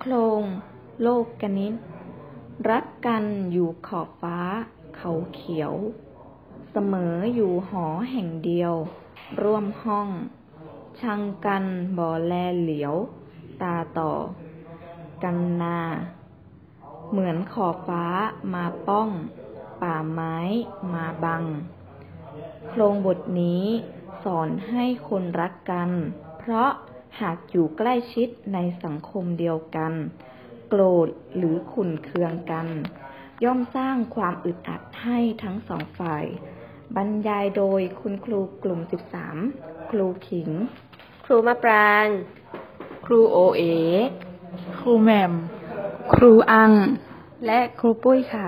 โครงโลกกนิตรักกันอยู่ขอบฟ้า เขาเขียว เสมออยู่หอแห่งเดียว ร่วมห้อง ชังกันบ่อแลเหลียว ตาต่อ กันนา เหมือนขอบฟ้ามาป้อง ป่าไม้มาบัง โครงบทนี้สอนให้คนรักกัน เพราะ หากอยู่ใกล้ชิดในสังคมเดียวกัน โกรธหรือขุนเคืองกัน ย่อมสร้างความอึดอัดให้ทั้งสองฝ่าย บรรยายโดยคุณครูกลุ่ม 13 ครูขิง ครูมะปราง ครูโอเอ ครูแมมครูอัง และครูปุ้ยค่ะ